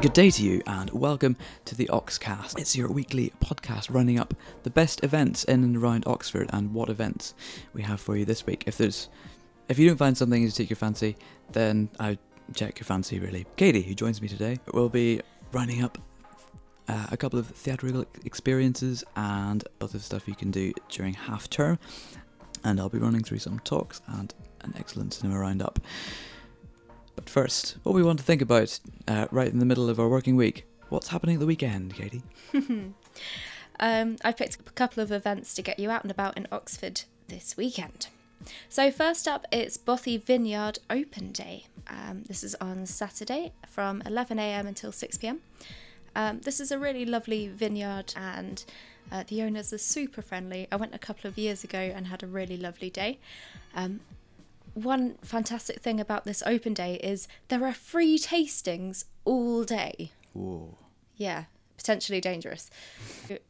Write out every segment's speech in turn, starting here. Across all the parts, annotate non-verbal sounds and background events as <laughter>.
Good day to you, and welcome to the Oxcast. It's your weekly podcast running up the best events in and around Oxford and what events we have for you this week. If there's, if you don't find something to take your fancy, then I check your fancy really. Katie, who joins me today, will be running up uh, a couple of theatrical experiences and other stuff you can do during half term, and I'll be running through some talks and an excellent cinema roundup. But first, what we want to think about uh, right in the middle of our working week. What's happening at the weekend, Katie? <laughs> um, I've picked up a couple of events to get you out and about in Oxford this weekend. So, first up, it's Bothy Vineyard Open Day. Um, this is on Saturday from 11am until 6pm. Um, this is a really lovely vineyard, and uh, the owners are super friendly. I went a couple of years ago and had a really lovely day. Um, one fantastic thing about this open day is there are free tastings all day. Whoa. Yeah, potentially dangerous.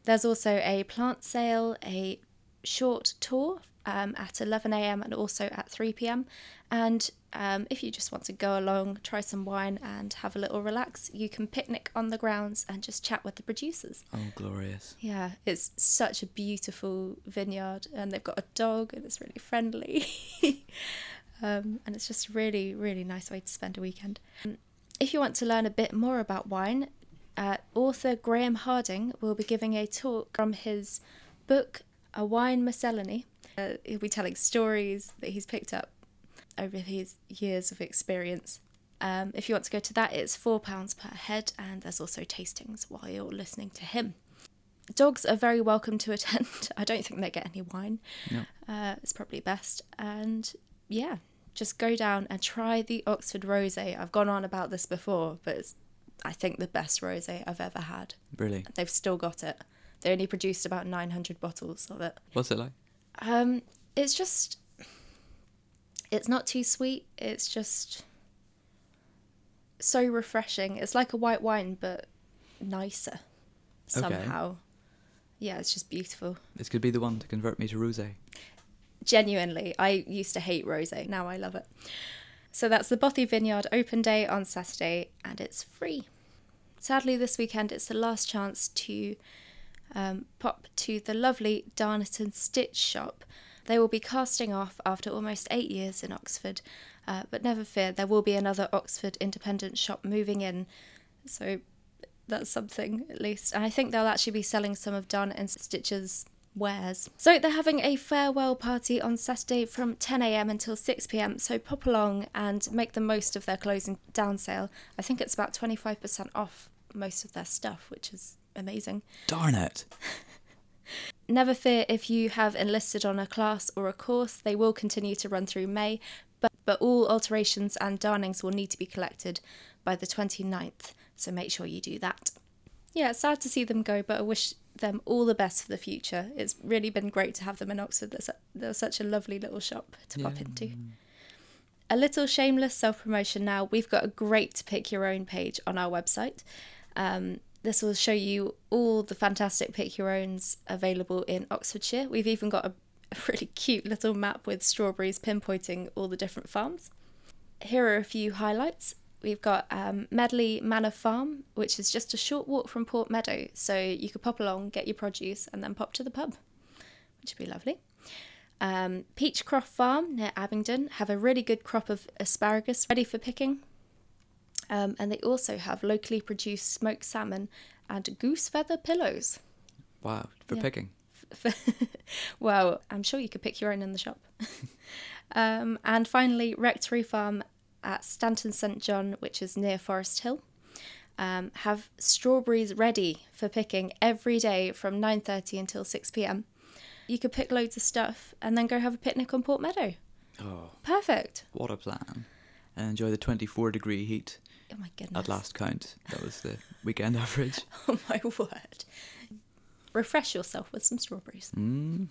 There's also a plant sale, a short tour um, at 11am and also at 3pm. And um, if you just want to go along, try some wine, and have a little relax, you can picnic on the grounds and just chat with the producers. Oh, glorious. Yeah, it's such a beautiful vineyard, and they've got a dog, and it's really friendly. <laughs> um, and it's just a really, really nice way to spend a weekend. Um, if you want to learn a bit more about wine, uh, author Graham Harding will be giving a talk from his book, A Wine Miscellany. Uh, he'll be telling stories that he's picked up over his years of experience. Um, if you want to go to that, it's £4 per head, and there's also tastings while you're listening to him. Dogs are very welcome to <laughs> attend. I don't think they get any wine. No. Uh, it's probably best. And yeah, just go down and try the Oxford Rosé. I've gone on about this before, but it's, I think, the best rosé I've ever had. Really? They've still got it. They only produced about 900 bottles of it. What's it like? Um, it's just, it's not too sweet. It's just so refreshing. It's like a white wine, but nicer somehow. Yeah, it's just beautiful. This could be the one to convert me to rosé. Genuinely, I used to hate rosé. Now I love it. So that's the Bothy Vineyard Open Day on Saturday, and it's free. Sadly, this weekend it's the last chance to um, pop to the lovely Darn It and Stitch shop. They will be casting off after almost eight years in Oxford, uh, but never fear, there will be another Oxford independent shop moving in. So that's something at least. And I think they'll actually be selling some of Darn and Stitch's wares. So they're having a farewell party on Saturday from 10am until 6pm. So pop along and make the most of their closing down sale. I think it's about 25% off most of their stuff, which is amazing. Darn it. <laughs> Never fear if you have enlisted on a class or a course, they will continue to run through May, but, but all alterations and darnings will need to be collected by the 29th, so make sure you do that. Yeah, it's sad to see them go, but I wish them all the best for the future. It's really been great to have them in Oxford. They're, su- they're such a lovely little shop to pop into. A little shameless self promotion now. We've got a great pick your own page on our website. Um, this will show you all the fantastic pick your owns available in Oxfordshire. We've even got a, really cute little map with strawberries pinpointing all the different farms. Here are a few highlights. We've got um, Medley Manor Farm, which is just a short walk from Port Meadow, so you could pop along, get your produce, and then pop to the pub, which would be lovely. Um, Peachcroft Farm near Abingdon have a really good crop of asparagus ready for picking. Um, and they also have locally produced smoked salmon and goose feather pillows. Wow, for Yeah. picking. <laughs> well, I'm sure you could pick your own in the shop. <laughs> um, and finally, Rectory Farm at Stanton St John, which is near Forest Hill, um, have strawberries ready for picking every day from 9:30 until 6 p.m. You could pick loads of stuff and then go have a picnic on Port Meadow. Oh, Perfect. what a plan. And enjoy the 24 degree heat Oh my goodness. at last count. That was the weekend <laughs> average. <laughs> Oh my word. Refresh yourself with some strawberries. hmm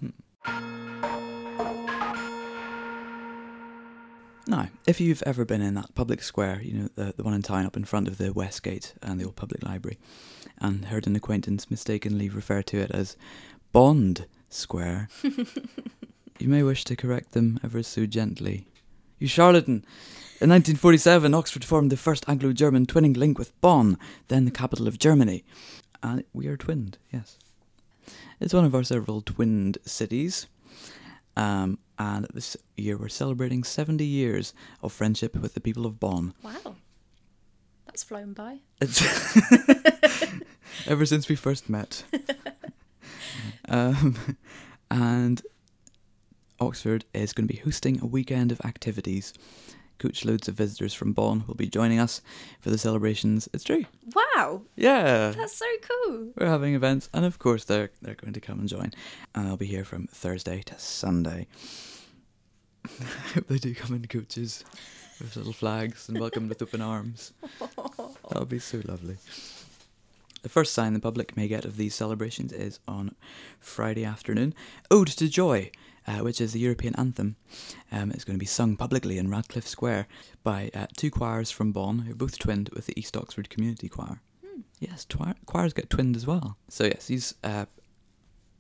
Now, if you've ever been in that public square, you know, the, the one in town up in front of the Westgate and the old public library, and heard an acquaintance mistakenly refer to it as Bond Square, <laughs> you may wish to correct them ever so gently. You charlatan! In 1947, Oxford formed the first Anglo German twinning link with Bonn, then the capital of Germany. And we are twinned, yes. It's one of our several twinned cities. Um, and this year we're celebrating 70 years of friendship with the people of Bonn. Wow. That's flown by. <laughs> <laughs> Ever since we first met. <laughs> um, and Oxford is going to be hosting a weekend of activities. Coach loads of visitors from Bonn will be joining us for the celebrations. It's true. Wow. Yeah. That's so cool. We're having events, and of course they're they're going to come and join, and I'll be here from Thursday to Sunday. <laughs> I hope they do come in coaches with little flags and welcome with open arms. <laughs> That'll be so lovely. The first sign the public may get of these celebrations is on Friday afternoon. Ode to Joy, uh, which is the European anthem. Um, it's going to be sung publicly in Radcliffe Square by uh, two choirs from Bonn, who are both twinned with the East Oxford Community Choir. Yes, twi- choirs get twinned as well. So yes, these uh,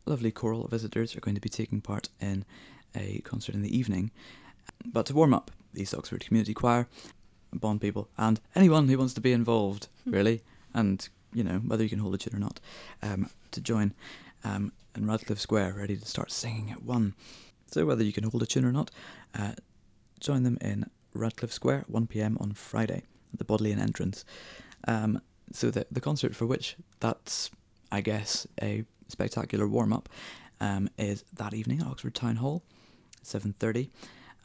lovely choral visitors are going to be taking part in a concert in the evening. But to warm up, the East Oxford Community Choir, Bonn people, and anyone who wants to be involved, really, and you know whether you can hold a tune or not, um, to join um, in Radcliffe Square, ready to start singing at one. So whether you can hold a tune or not, uh, join them in Radcliffe Square, 1 p.m. on Friday at the Bodleian entrance. Um, so the the concert for which that's, I guess, a spectacular warm up, um, is that evening at Oxford Town Hall, seven thirty,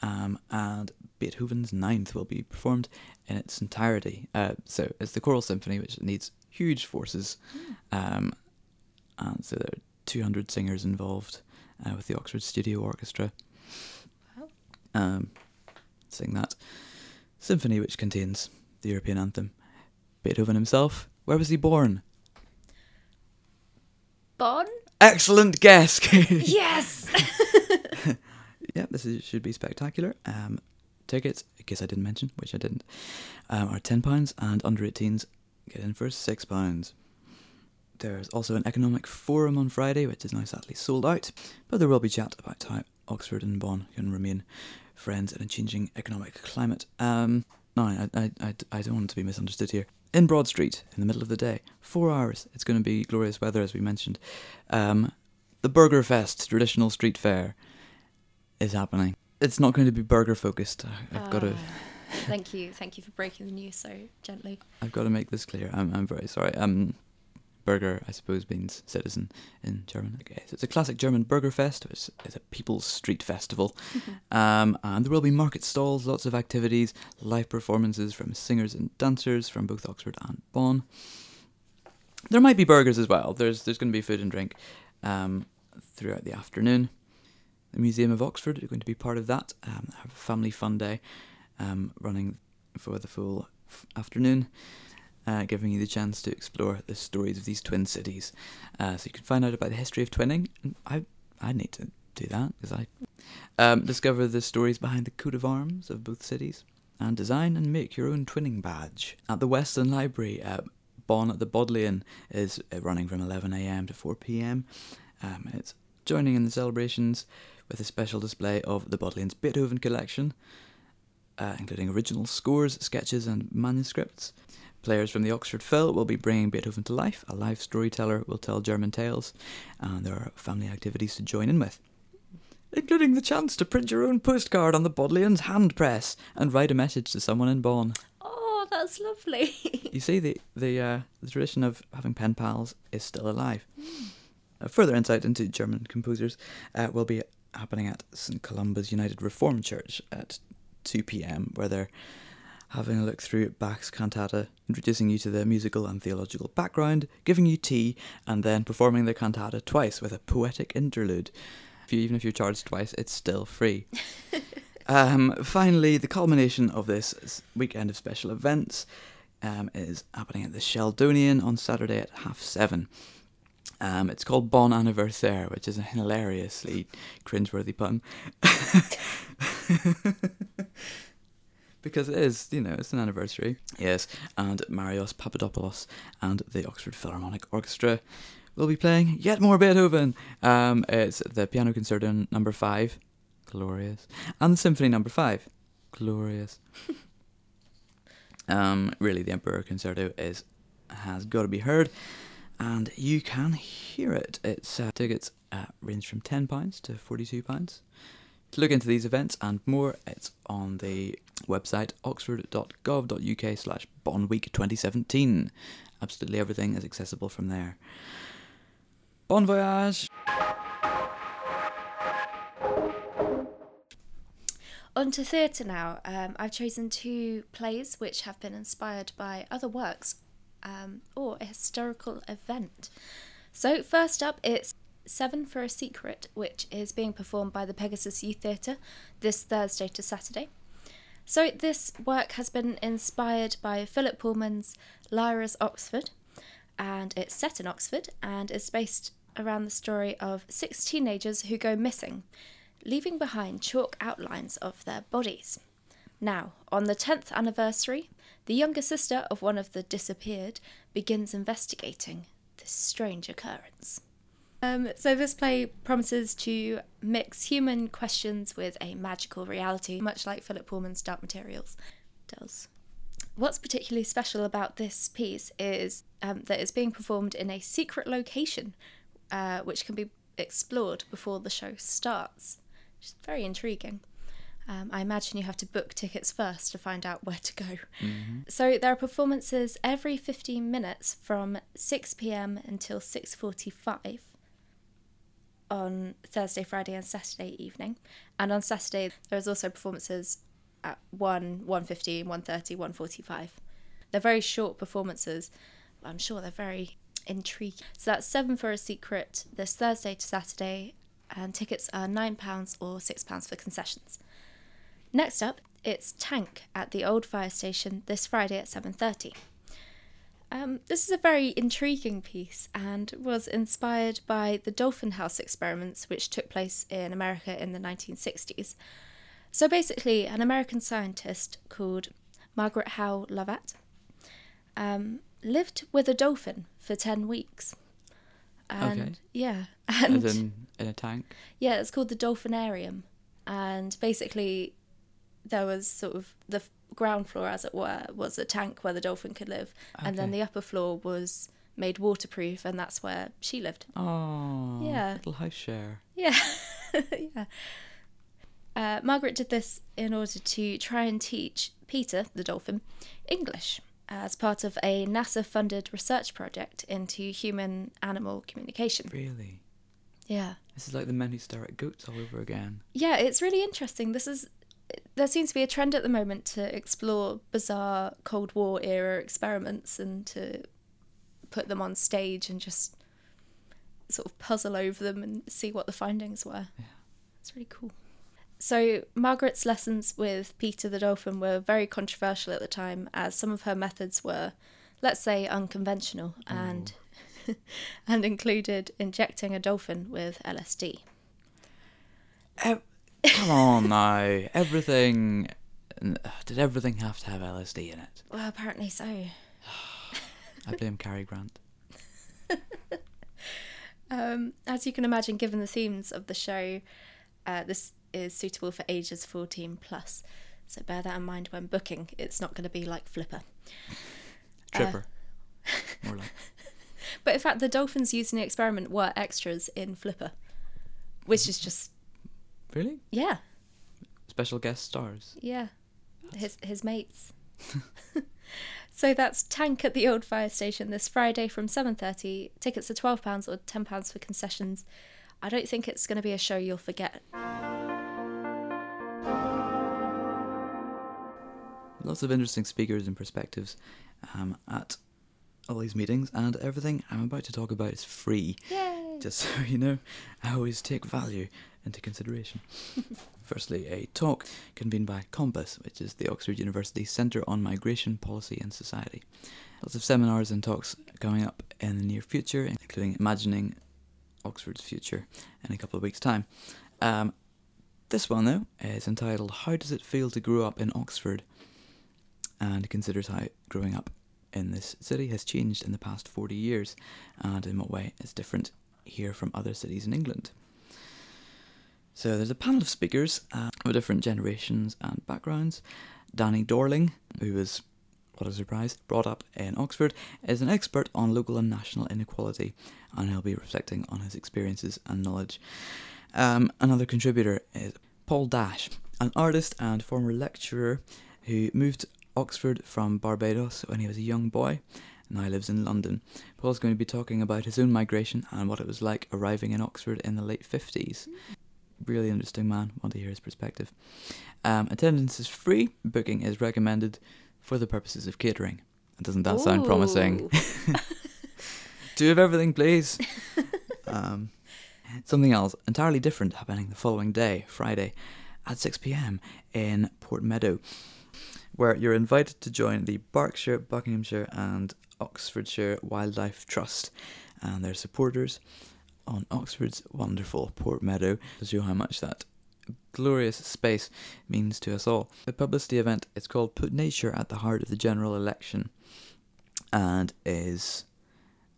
um, and Beethoven's Ninth will be performed in its entirety. Uh, so it's the choral symphony, which needs huge forces, um, and so there are two hundred singers involved uh, with the Oxford Studio Orchestra. Wow. Um, sing that symphony, which contains the European anthem. Beethoven himself. Where was he born? Bonn? Excellent guess. <laughs> Yes. <laughs> <laughs> yeah, this is, should be spectacular. Um, tickets, in case I didn't mention, which I didn't, um, are ten pounds, and under 18s get in for six pounds. There's also an economic forum on Friday, which is now sadly sold out, but there will be chat about how Oxford and Bonn can remain friends in a changing economic climate. Um, no, I, I, I, I don't want to be misunderstood here. In Broad Street, in the middle of the day, four hours. It's going to be glorious weather, as we mentioned. Um, the Burger Fest, traditional street fair, is happening. It's not going to be burger focused. I've got to, Ah, thank you. Thank you for breaking the news so gently. I've got to make this clear. I'm, I'm very sorry. Um, burger, I suppose, means citizen in German. Okay, so it's a classic German burger fest. It's, a people's street festival, <laughs> um, and there will be market stalls, lots of activities, live performances from singers and dancers from both Oxford and Bonn. There might be burgers as well. There's there's going to be food and drink um, throughout the afternoon. The Museum of Oxford are going to be part of that. Um, have a family fun day um, running for the full f- afternoon, uh, giving you the chance to explore the stories of these twin cities. Uh, so you can find out about the history of twinning. I I need to do that because I um, discover the stories behind the coat of arms of both cities and design and make your own twinning badge at the Weston Library. Uh, Bonn at the Bodleian is uh, running from 11am to 4pm. Um, it's joining in the celebrations with a special display of the Bodleian's Beethoven collection, uh, including original scores, sketches, and manuscripts. Players from the Oxford Phil will be bringing Beethoven to life. A live storyteller will tell German tales, and there are family activities to join in with, including the chance to print your own postcard on the Bodleian's hand press and write a message to someone in Bonn. Oh, that's lovely. <laughs> You see, the the, uh, the tradition of having pen pals is still alive. A further insight into German composers uh, will be happening at St Columba's United Reformed Church at 2 p.m., where they're having a look through Bach's cantata, introducing you to their musical and theological background, giving you tea, and then performing the cantata twice with a poetic interlude. If you, even if you're charged twice, it's still free. <laughs> Um, finally, the culmination of this weekend of special events um, is happening at the Sheldonian on Saturday at half seven. Um, it's called Bon Anniversaire, which is a hilariously cringeworthy pun. <laughs> <laughs> because it is, you know, it's an anniversary. Yes, and Marios Papadopoulos and the Oxford Philharmonic Orchestra will be playing yet more Beethoven. Um, it's the Piano Concerto Number Five, glorious, and the Symphony Number Five, Glorious. <laughs> um, really, the Emperor Concerto is has got to be heard, and you can hear it. Its uh, tickets uh, range from ten pounds to forty-two pounds. To look into these events and more, it's on the website oxford.gov.uk slash Bonnweek 2017. Absolutely everything is accessible from there. Bon voyage! On to theatre now. Um, I've chosen two plays which have been inspired by other works um, or a historical event. So, first up, it's Seven for a Secret, which is being performed by the Pegasus Youth Theatre this Thursday to Saturday. So, this work has been inspired by Philip Pullman's Lyra's Oxford, and it's set in Oxford and is based around the story of six teenagers who go missing leaving behind chalk outlines of their bodies. Now, on the 10th anniversary, the younger sister of one of the disappeared begins investigating this strange occurrence. Um, so, this play promises to mix human questions with a magical reality, much like Philip Pullman's Dark Materials does. What's particularly special about this piece is um, that it's being performed in a secret location, uh, which can be explored before the show starts which is very intriguing. Um, I imagine you have to book tickets first to find out <laughs> where to go. Mm-hmm. So there are performances every 15 minutes from 6 p.m. until 6:45 on Thursday, Friday, and Saturday evening. And on Saturday there is also performances at 1, 1.15, 1.30, 1.45. They're very short performances, but I'm sure they're very intriguing. So that's Seven for a Secret this Thursday to Saturday and tickets are £9 or £6 for concessions. Next up, it's Tank at the old fire station this Friday at 7.30. Um, this is a very intriguing piece and was inspired by the Dolphin House experiments which took place in America in the 1960s. So basically, an American scientist called Margaret Howe Lovatt um, lived with a dolphin for 10 weeks. And Okay. yeah, <laughs> and As in, in a tank. yeah, it's called the Dolphinarium, and basically, there was sort of the ground floor, as it were, was a tank where the dolphin could live, and then the upper floor was made waterproof, and that's where she lived. Oh, Yeah. little house share. Yeah, <laughs> yeah. Uh, Margaret did this in order to try and teach Peter, the dolphin, English as part of a NASA funded research project into human animal communication. Really? Yeah. This is like the men who stare at goats all over again. Yeah, it's really interesting. This is there seems to be a trend at the moment to explore bizarre Cold War era experiments and to put them on stage and just sort of puzzle over them and see what the findings were. Yeah. It's really cool. So Margaret's lessons with Peter the dolphin were very controversial at the time as some of her methods were let's say unconventional oh. and <laughs> and included injecting a dolphin with LSD. Ev- um, Come on now. Everything. Did everything have to have LSD in it? Well, apparently so. <sighs> I blame Cary Grant. <laughs> Um, as you can imagine, given the themes of the show, uh, this is suitable for ages 14 plus. So bear that in mind when booking. It's not going to be like Flipper. <laughs> Tripper. More like. <laughs> But in fact, the dolphins used in the experiment were extras in Flipper, which is just Really? yeah, Special guest stars. yeah, his his mates. <laughs> so that's Tank at the old fire station this Friday from seven thirty. Tickets are twelve pounds or ten pounds for concessions. I don't think it's going to be a show you'll forget. Lots of interesting speakers and perspectives um, at all these meetings, and everything I'm about to talk about is free. Yay! Just so you know, I always take value into consideration. <laughs> Firstly, a talk convened by COMPAS, which is the Oxford University Centre on Migration, Policy and Society. Lots of seminars and talks coming up in the near future, including Imagining Oxford's Future in a couple of weeks' time. Um, this one, though, is entitled How Does It Feel to Grow Up in Oxford? and considers how growing up in this city has changed in the past 40 years and in what way it's different here from other cities in England. So there's a panel of speakers. Uh, of different generations and backgrounds. Danny Dorling, who was, what a surprise, brought up in Oxford, is an expert on local and national inequality, and he'll be reflecting on his experiences and knowledge. Um, another contributor is Paul Dash, an artist and former lecturer who moved to Oxford from Barbados when he was a young boy and now lives in London. Paul's going to be talking about his own migration and what it was like arriving in Oxford in the late 50s. Really interesting man, want to hear his perspective. Um, attendance is free, booking is recommended for the purposes of catering. Doesn't that sound promising? <laughs> Two of everything, please. <laughs> um, something else entirely different happening the following day, Friday, at 6 pm in Port Meadow, where you're invited to join the Berkshire, Buckinghamshire, and Oxfordshire Wildlife Trust and their supporters on Oxford's wonderful Port Meadow to show how much that glorious space means to us all. The publicity event is called Put Nature at the Heart of the General Election and is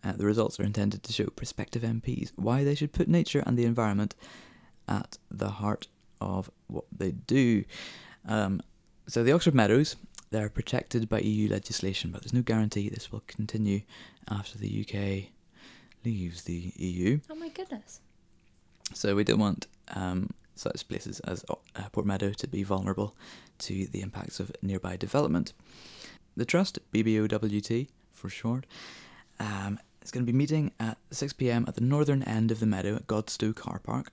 uh, the results are intended to show prospective MPs why they should put nature and the environment at the heart of what they do. Um, so the Oxford Meadows they're protected by EU legislation, but there's no guarantee this will continue after the UK leaves the EU. Oh my goodness. So we don't want um, such places as uh, Port Meadow to be vulnerable to the impacts of nearby development. The Trust, BBOWT for short, um, is going to be meeting at 6 pm at the northern end of the meadow at Godstow Car Park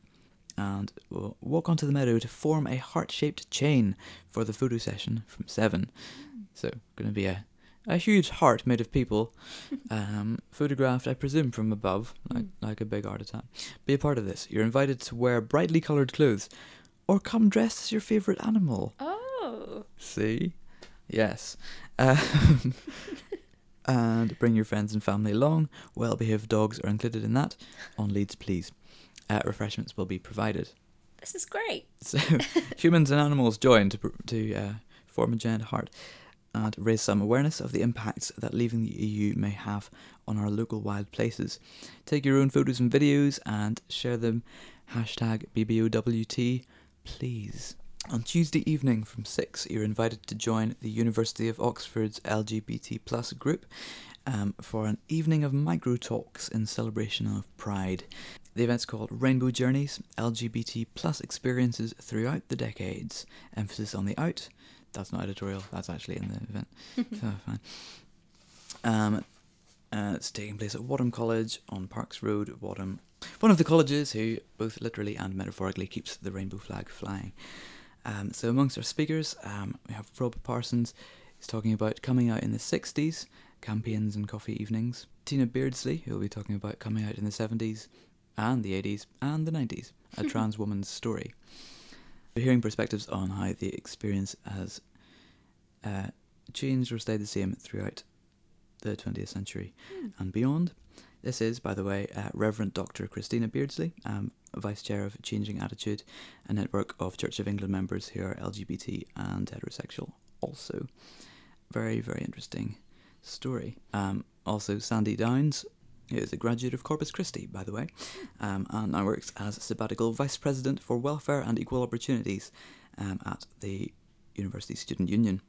and we'll walk onto the meadow to form a heart shaped chain for the photo session from 7. So, going to be a, a huge heart made of people, <laughs> um, photographed, I presume, from above, like, like a big art attack. Be a part of this. You're invited to wear brightly coloured clothes or come dressed as your favourite animal. Oh. See? Yes. Um, <laughs> and bring your friends and family along. Well behaved dogs are included in that. On leads, please uh, refreshments will be provided. This is great. So <laughs> humans and animals join to to uh, form a giant heart and raise some awareness of the impacts that leaving the EU may have on our local wild places. Take your own photos and videos and share them. Hashtag BBOWT, please. On Tuesday evening from 6, you're invited to join the University of Oxford's LGBT plus group um, for an evening of micro talks in celebration of Pride. The event's called Rainbow Journeys LGBT plus experiences throughout the decades. Emphasis on the out. That's not editorial, that's actually in the event. <laughs> so fine. Um, uh, it's taking place at Wadham College on Parks Road, Wadham. One of the colleges who, both literally and metaphorically, keeps the rainbow flag flying. Um, so, amongst our speakers, um, we have Rob Parsons. He's talking about coming out in the 60s, campaigns and coffee evenings. Tina Beardsley, who will be talking about coming out in the 70s, and the 80s and the 90s, a <laughs> trans woman's story. We're hearing perspectives on how the experience has uh, changed or stayed the same throughout the 20th century mm. and beyond. This is, by the way, uh, Reverend Dr. Christina Beardsley, um, Vice Chair of Changing Attitude, a network of Church of England members who are LGBT and heterosexual, also. Very, very interesting story. Um, also, Sandy Downs, he is a graduate of Corpus Christi, by the way, um, and now works as sabbatical vice president for welfare and equal opportunities um, at the University Student Union.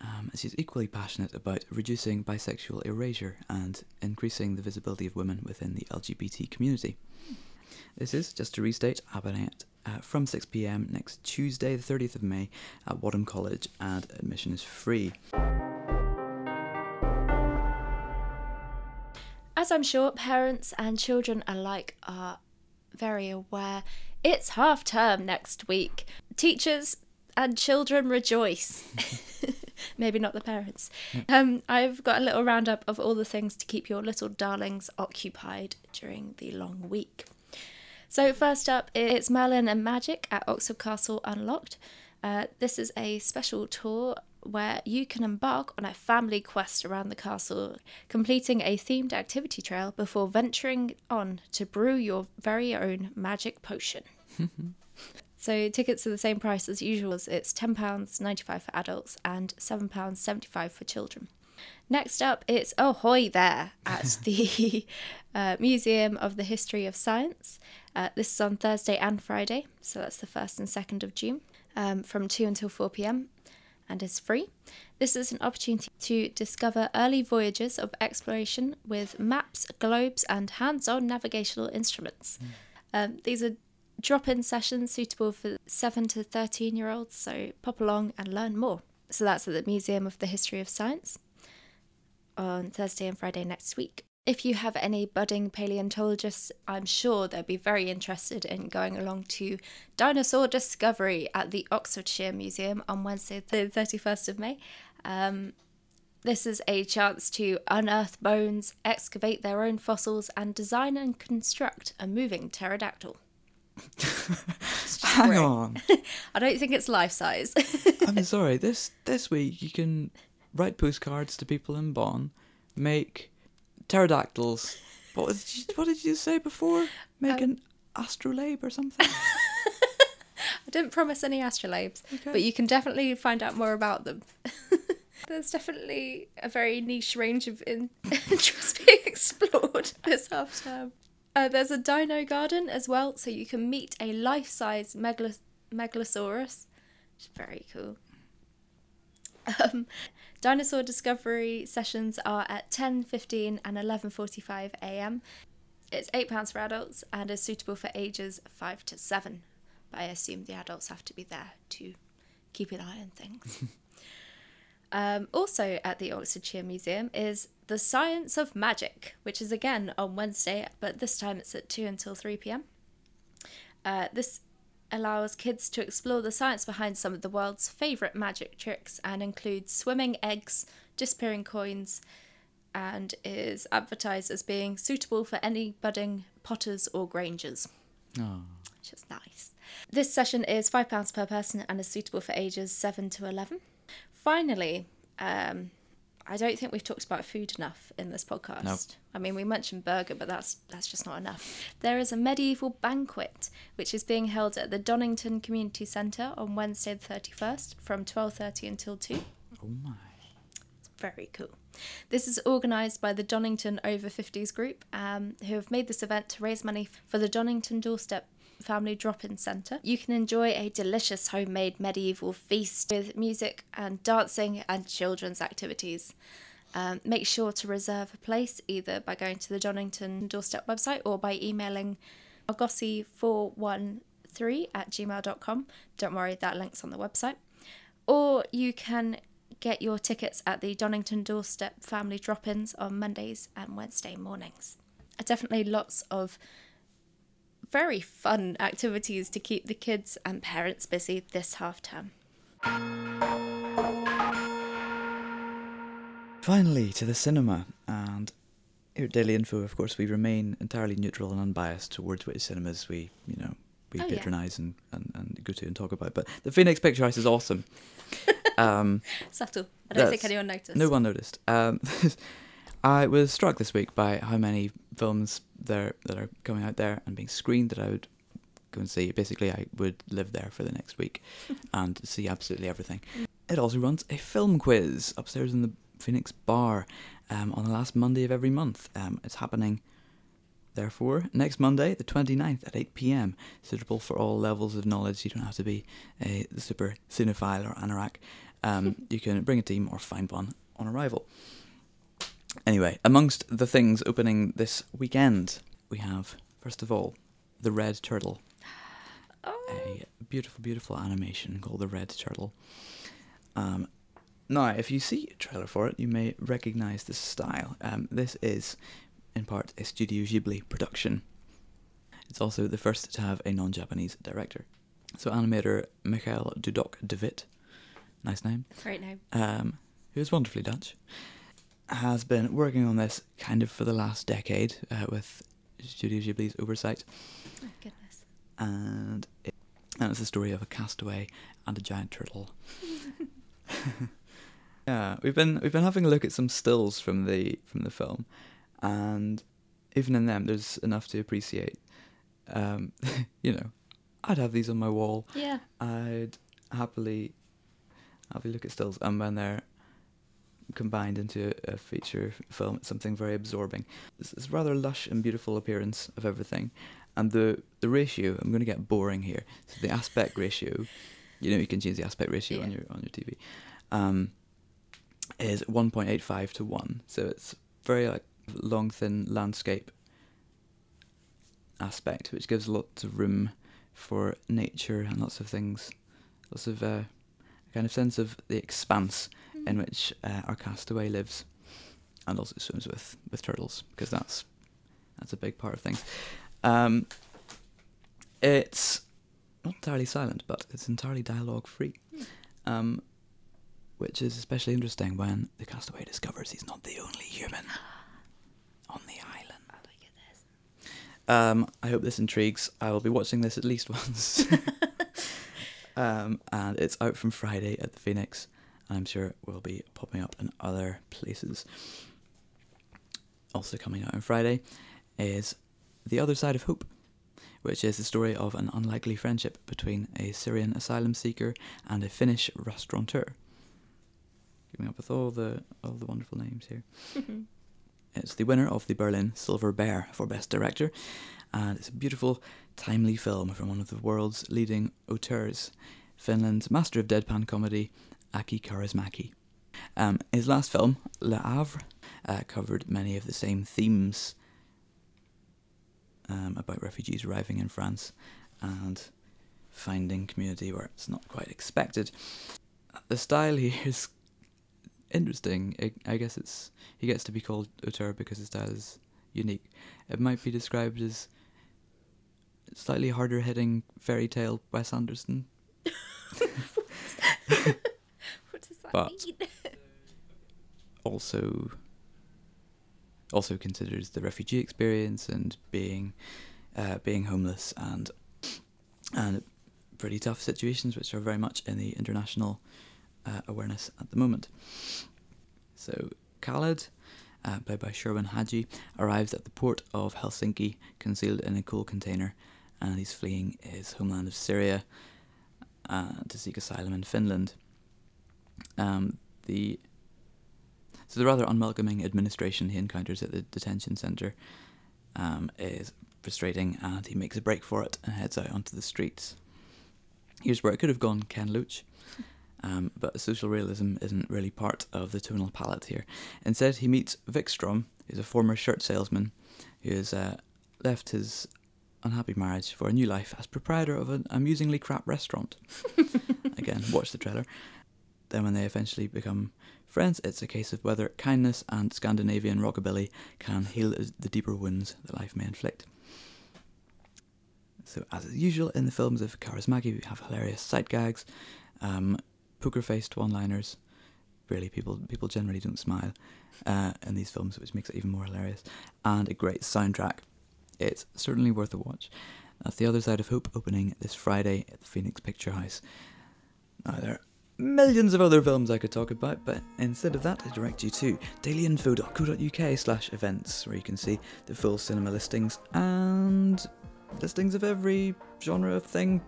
Um, she's equally passionate about reducing bisexual erasure and increasing the visibility of women within the LGBT community. This is, just to restate, happening uh, from 6pm next Tuesday, the 30th of May, at Wadham College, and admission is free. As I'm sure parents and children alike are very aware, it's half term next week. Teachers and children rejoice. <laughs> Maybe not the parents. Um, I've got a little roundup of all the things to keep your little darlings occupied during the long week. So, first up, it's Merlin and Magic at Oxford Castle Unlocked. Uh, this is a special tour where you can embark on a family quest around the castle, completing a themed activity trail before venturing on to brew your very own magic potion. <laughs> so tickets are the same price as usual. It's £10.95 for adults and £7.75 for children. Next up, it's Ahoy there at <laughs> the uh, Museum of the History of Science. Uh, this is on Thursday and Friday, so that's the 1st and 2nd of June, um, from 2 until 4 pm, and is free. This is an opportunity to discover early voyages of exploration with maps, globes, and hands on navigational instruments. Um, these are drop in sessions suitable for 7 to 13 year olds, so pop along and learn more. So that's at the Museum of the History of Science on Thursday and Friday next week. If you have any budding paleontologists, I'm sure they'll be very interested in going along to Dinosaur Discovery at the Oxfordshire Museum on Wednesday, the 31st of May. Um, this is a chance to unearth bones, excavate their own fossils, and design and construct a moving pterodactyl. <laughs> Hang on. <laughs> I don't think it's life size. <laughs> I'm sorry. This this week you can write postcards to people in Bonn, make pterodactyls. What did you, what did you say before? Make Um, an astrolabe or something? <laughs> I didn't promise any astrolabes, Okay. but you can definitely find out more about them. <laughs> There's definitely a very niche range of in- <laughs> interests being explored this half term. Uh, there's a dino garden as well, so you can meet a life-size megalo- megalosaurus. Which is very cool. Um, dinosaur discovery sessions are at 10:15 and 11:45 a.m. It's eight pounds for adults and is suitable for ages five to seven. But I assume the adults have to be there to keep an eye on things. <laughs> um, also at the Oxfordshire Museum is the Science of Magic, which is again on Wednesday, but this time it's at two until three pm. Uh, this allows kids to explore the science behind some of the world's favourite magic tricks and includes swimming eggs, disappearing coins, and is advertised as being suitable for any budding potters or grangers, oh. which is nice. This session is £5 per person and is suitable for ages 7 to 11. Finally, um, I don't think we've talked about food enough in this podcast. Nope. I mean, we mentioned burger, but that's that's just not enough. There is a medieval banquet which is being held at the Donnington Community Centre on Wednesday the 31st from 12:30 until 2. oh my. It's very cool. This is organised by the Donnington Over 50s group, um, who have made this event to raise money for the Donnington Doorstep Family Drop In Centre. You can enjoy a delicious homemade medieval feast with music and dancing and children's activities. Um, make sure to reserve a place either by going to the Donnington Doorstep website or by emailing argossi413 at gmail.com. Don't worry, that link's on the website. Or you can get your tickets at the Donnington Doorstep Family Drop Ins on Mondays and Wednesday mornings. Definitely lots of very fun activities to keep the kids and parents busy this half term. Finally, to the cinema. And here at Daily Info, of course, we remain entirely neutral and unbiased towards which cinemas we, you know, we Oh, yeah. patronise and, and, and go to and talk about. But the Phoenix Picture House is awesome. <laughs> um, Subtle. I don't think anyone noticed. no one noticed. Um, <laughs> I was struck this week by how many films there that are coming out there and being screened that I would go and see. Basically, I would live there for the next week <laughs> and see absolutely everything. It also runs a film quiz upstairs in the Phoenix Bar um, on the last Monday of every month. Um, it's happening, therefore, next Monday, the 29th at 8 pm. Suitable for all levels of knowledge. You don't have to be a super cinephile or anorak. Um, <laughs> you can bring a team or find one on arrival. Anyway, amongst the things opening this weekend, we have, first of all, The Red Turtle, Oh, a beautiful, beautiful animation called The Red Turtle. Um, now, if you see a trailer for it, you may recognize the style. Um, this is, in part, a Studio Ghibli production. It's also the first to have a non Japanese director. So, animator Michael Dudok de Wit, nice name, great name. um, who is wonderfully Dutch, has been working on this kind of for the last decade uh, with Studio Ghibli's oversight, Oh, goodness. and it, and it's the story of a castaway and a giant turtle. <laughs> yeah, we've been we've been having a look at some stills from the from the film, and even in them, there's enough to appreciate. Um, <laughs> you know, I'd have these on my wall. Yeah. I'd happily happily look at stills and when they're combined into a, feature film. It's something very absorbing. It's this rather lush and beautiful appearance of everything, and the the ratio. I'm going to get boring here. So the aspect ratio, you know, you can change the aspect ratio on your on your TV, um, is 1.85 to one. So it's very like long, thin landscape aspect, which gives lots of room for nature and lots of things, lots of uh, a kind of sense of the expanse in which uh, our castaway lives, and also swims with with turtles because that's that's a big part of things. Um, it's not entirely silent, but it's entirely dialogue free, um, which is especially interesting when the castaway discovers he's not the only human <gasps> on the island. Oh my goodness. Um, I hope this intrigues. I will be watching this at least <laughs> once. <laughs> um, and it's out from Friday at the Phoenix. I'm sure will be popping up in other places. Also coming out on Friday is The Other Side of Hope, which is the story of an unlikely friendship between a Syrian asylum seeker and a Finnish restaurateur. Keeping up with all the all the wonderful names here. <laughs> It's the winner of the Berlin Silver Bear for Best Director, and it's a beautiful, timely film from one of the world's leading auteurs, Finland's master of deadpan comedy, Aki Kaurismäki. Um, his last film, Le Havre, uh, covered many of the same themes um, about refugees arriving in France and finding community where it's not quite expected. The style here is interesting. I, I guess it's he gets to be called auteur because his style is unique. It might be described as slightly harder hitting fairy tale Wes Anderson. <laughs> <laughs> <laughs> What does that But- <laughs> also also considers the refugee experience and being uh, being homeless and and pretty tough situations which are very much in the international uh, awareness at the moment. So Khaled, uh, played by Sherwan Haji, arrives at the port of Helsinki concealed in a coal container and he's fleeing his homeland of Syria uh, to seek asylum in Finland. Um, the so the rather unwelcoming administration he encounters at the detention centre um, is frustrating, and he makes a break for it and heads out onto the streets. Here's where it could have gone Ken Loach, <laughs> um, but social realism isn't really part of the tonal palette here. Instead, he meets Wikström, who's a former shirt salesman who has uh, left his unhappy marriage for a new life as proprietor of an amusingly crap restaurant. <laughs> Again, watch the trailer. Then, when they eventually become friends, it's a case of whether kindness and Scandinavian rockabilly can heal the deeper wounds that life may inflict. So, as is usual in the films of Kaurismäki, we have hilarious sight gags, um, poker-faced one-liners. Really, people people generally don't smile uh, in these films, which makes it even more hilarious, and a great soundtrack. It's certainly worth a watch. That's The Other Side of Hope opening this Friday at the Phoenix Picture House. Now, there millions of other films I could talk about, but instead of that, I direct you to dailyinfo.co.uk slash events, where you can see the full cinema listings and listings of every genre of thing.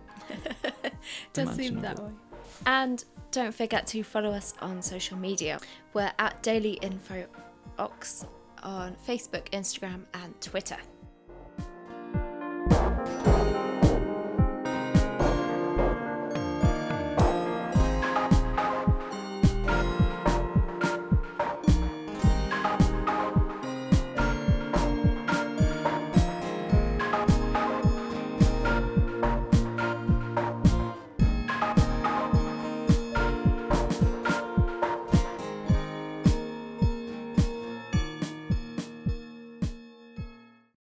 <laughs> Does seem that way. And don't forget to follow us on social media. We're at Daily Info Ox on Facebook, Instagram, and Twitter.